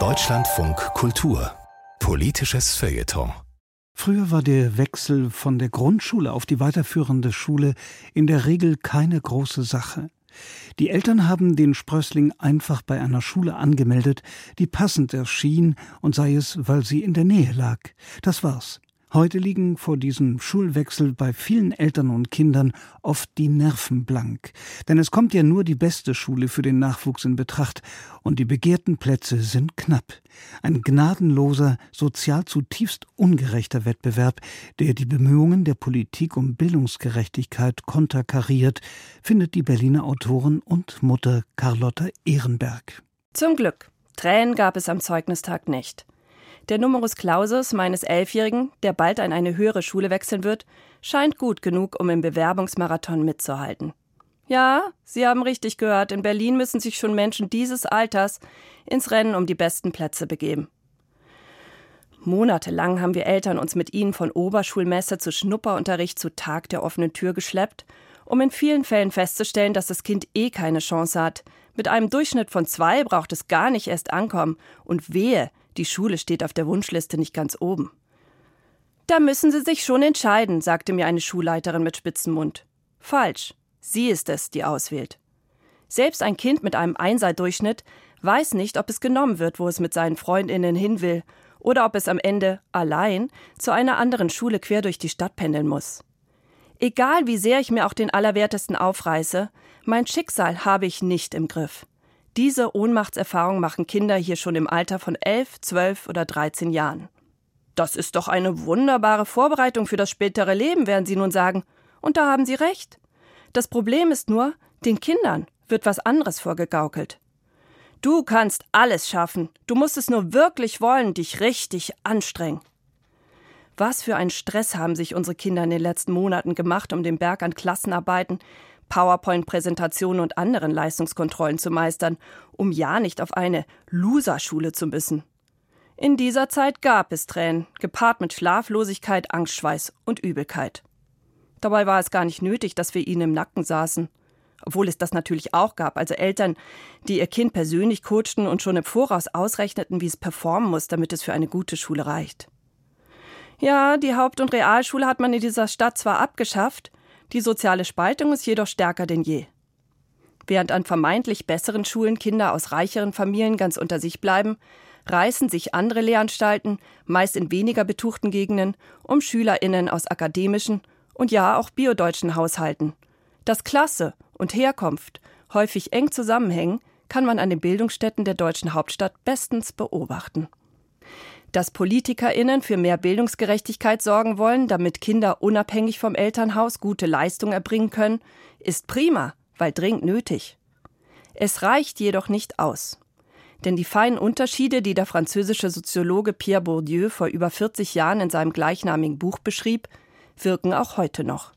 Deutschlandfunk Kultur Politisches Feuilleton Früher war der Wechsel von der Grundschule auf die weiterführende Schule in der Regel keine große Sache. Die Eltern haben den Sprössling einfach bei einer Schule angemeldet, die passend erschien und sei es, weil sie in der Nähe lag. Das war's. Heute liegen vor diesem Schulwechsel bei vielen Eltern und Kindern oft die Nerven blank. Denn es kommt ja nur die beste Schule für den Nachwuchs in Betracht und die begehrten Plätze sind knapp. Ein gnadenloser, sozial zutiefst ungerechter Wettbewerb, der die Bemühungen der Politik um Bildungsgerechtigkeit konterkariert, findet die Berliner Autorin und Mutter Carlotta Ehrenberg. Zum Glück. Tränen gab es am Zeugnistag nicht. Der Numerus Clausus meines Elfjährigen, der bald an eine höhere Schule wechseln wird, scheint gut genug, um im Bewerbungsmarathon mitzuhalten. Ja, Sie haben richtig gehört, in Berlin müssen sich schon Menschen dieses Alters ins Rennen um die besten Plätze begeben. Monatelang haben wir Eltern uns mit ihnen von Oberschulmesse zu Schnupperunterricht zu Tag der offenen Tür geschleppt, um in vielen Fällen festzustellen, dass das Kind eh keine Chance hat. Mit einem Durchschnitt von zwei braucht es gar nicht erst ankommen. Und wehe, die Schule steht auf der Wunschliste nicht ganz oben. Da müssen Sie sich schon entscheiden, sagte mir eine Schulleiterin mit spitzem Mund. Falsch. Sie ist es, die auswählt. Selbst ein Kind mit einem Einser-Durchschnitt weiß nicht, ob es genommen wird, wo es mit seinen Freundinnen hin will, oder ob es am Ende allein zu einer anderen Schule quer durch die Stadt pendeln muss. Egal wie sehr ich mir auch den Allerwertesten aufreiße, mein Schicksal habe ich nicht im Griff. Diese Ohnmachtserfahrung machen Kinder hier schon im Alter von elf, zwölf oder dreizehn Jahren. Das ist doch eine wunderbare Vorbereitung für das spätere Leben, werden Sie nun sagen. Und da haben Sie recht. Das Problem ist nur, den Kindern wird was anderes vorgegaukelt. Du kannst alles schaffen. Du musst es nur wirklich wollen, dich richtig anstrengen. Was für einen Stress haben sich unsere Kinder in den letzten Monaten gemacht, um den Berg an Klassenarbeiten, PowerPoint-Präsentationen und anderen Leistungskontrollen zu meistern, um ja nicht auf eine Loserschule zu müssen. In dieser Zeit gab es Tränen, gepaart mit Schlaflosigkeit, Angstschweiß und Übelkeit. Dabei war es gar nicht nötig, dass wir ihnen im Nacken saßen. Obwohl es das natürlich auch gab, also Eltern, die ihr Kind persönlich coachten und schon im Voraus ausrechneten, wie es performen muss, damit es für eine gute Schule reicht. Ja, die Haupt- und Realschule hat man in dieser Stadt zwar abgeschafft, die soziale Spaltung ist jedoch stärker denn je. Während an vermeintlich besseren Schulen Kinder aus reicheren Familien ganz unter sich bleiben, reißen sich andere Lehranstalten, meist in weniger betuchten Gegenden, um SchülerInnen aus akademischen und ja auch biodeutschen Haushalten. Dass Klasse und Herkunft häufig eng zusammenhängen, kann man an den Bildungsstätten der deutschen Hauptstadt bestens beobachten. Dass PolitikerInnen für mehr Bildungsgerechtigkeit sorgen wollen, damit Kinder unabhängig vom Elternhaus gute Leistungen erbringen können, ist prima, weil dringend nötig. Es reicht jedoch nicht aus. Denn die feinen Unterschiede, die der französische Soziologe Pierre Bourdieu vor über 40 Jahren in seinem gleichnamigen Buch beschrieb, wirken auch heute noch.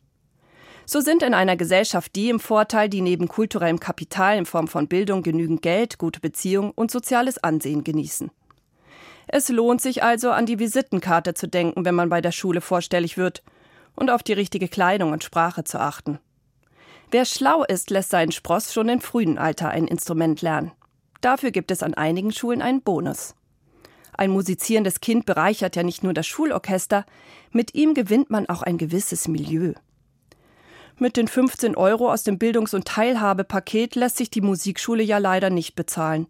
So sind in einer Gesellschaft die im Vorteil, die neben kulturellem Kapital in Form von Bildung genügend Geld, gute Beziehungen und soziales Ansehen genießen. Es lohnt sich also, an die Visitenkarte zu denken, wenn man bei der Schule vorstellig wird, und auf die richtige Kleidung und Sprache zu achten. Wer schlau ist, lässt seinen Spross schon im frühen Alter ein Instrument lernen. Dafür gibt es an einigen Schulen einen Bonus. Ein musizierendes Kind bereichert ja nicht nur das Schulorchester, mit ihm gewinnt man auch ein gewisses Milieu. Mit den 15 Euro aus dem Bildungs- und Teilhabepaket lässt sich die Musikschule ja leider nicht bezahlen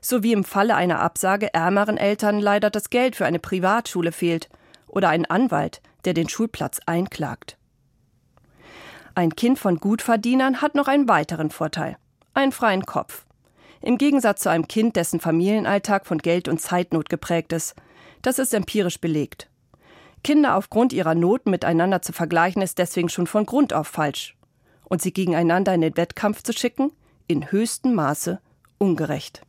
so wie im Falle einer Absage ärmeren Eltern leider das Geld für eine Privatschule fehlt oder ein Anwalt, der den Schulplatz einklagt. Ein Kind von Gutverdienern hat noch einen weiteren Vorteil einen freien Kopf. Im Gegensatz zu einem Kind, dessen Familienalltag von Geld und Zeitnot geprägt ist. Das ist empirisch belegt. Kinder aufgrund ihrer Noten miteinander zu vergleichen, ist deswegen schon von Grund auf falsch. Und sie gegeneinander in den Wettkampf zu schicken, in höchstem Maße ungerecht.